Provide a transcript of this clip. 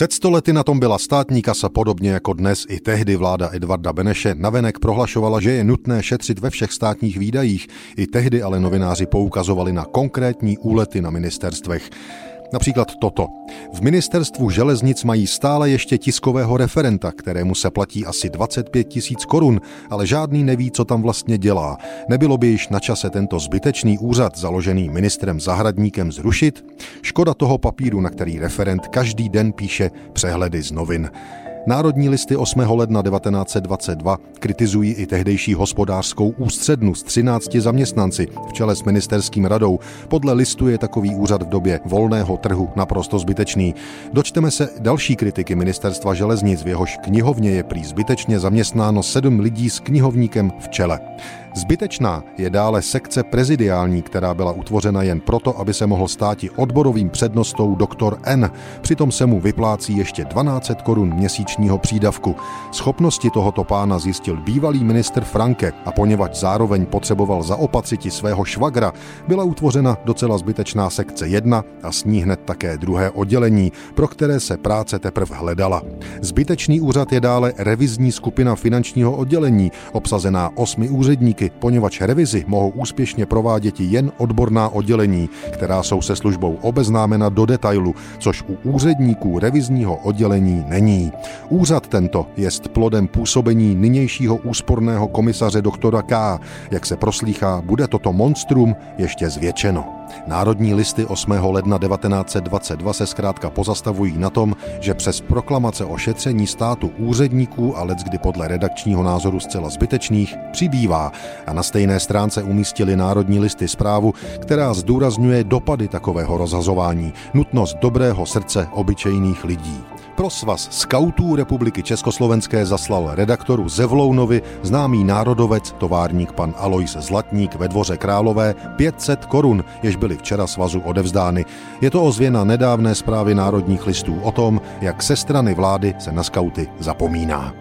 Před stolety na tom byla státní kasa podobně jako dnes i tehdy vláda Edvarda Beneše navenek prohlašovala, že je nutné šetřit ve všech státních výdajích. I tehdy ale novináři poukazovali na konkrétní úlety na ministerstvech. Například toto. V ministerstvu železnic mají stále ještě tiskového referenta, kterému se platí asi 25 tisíc korun, ale žádný neví, co tam vlastně dělá. Nebylo by již na čase tento zbytečný úřad, založený ministrem Zahradníkem, zrušit? Škoda toho papíru, na který referent každý den píše přehledy z novin. Národní listy 8. ledna 1922 kritizují i tehdejší hospodářskou ústřednu s 13 zaměstnanci v čele s ministerským radou. Podle listu je takový úřad v době volného trhu naprosto zbytečný. Dočteme se další kritiky ministerstva železnic, v jehož knihovně je prý zbytečně zaměstnáno sedm lidí s knihovníkem v čele. Zbytečná je dále sekce prezidiální, která byla utvořena jen proto, aby se mohl státi odborovým přednostou doktor N. Přitom se mu vyplácí ještě 12 korun měsíčního přídavku. Schopnosti tohoto pána zjistil bývalý minister Franke a poněvadž zároveň potřeboval zaopatřiti svého švagra, byla utvořena docela zbytečná sekce 1 a s ní hned také druhé oddělení, pro které se práce teprve hledala. Zbytečný úřad je dále revizní skupina finančního oddělení, obsazená osmi úředníky roky, poněvadž revizi mohou úspěšně provádět jen odborná oddělení, která jsou se službou obeznámena do detailu, což u úředníků revizního oddělení není. Úřad tento je plodem působení nynějšího úsporného komisaře doktora K. Jak se proslýchá, bude toto monstrum ještě zvětšeno. Národní listy 8. ledna 1922 se zkrátka pozastavují na tom, že přes proklamace o šetření státu úředníků a kdy podle redakčního názoru zcela zbytečných přibývá a na stejné stránce umístili Národní listy zprávu, která zdůrazňuje dopady takového rozhazování, nutnost dobrého srdce obyčejných lidí. Pro svaz skautů Republiky Československé zaslal redaktoru Zevlounovi známý národovec, továrník pan Alois Zlatník ve dvoře Králové 500 korun, jež byly včera svazu odevzdány. Je to ozvěna nedávné zprávy národních listů o tom, jak se strany vlády se na skauty zapomíná.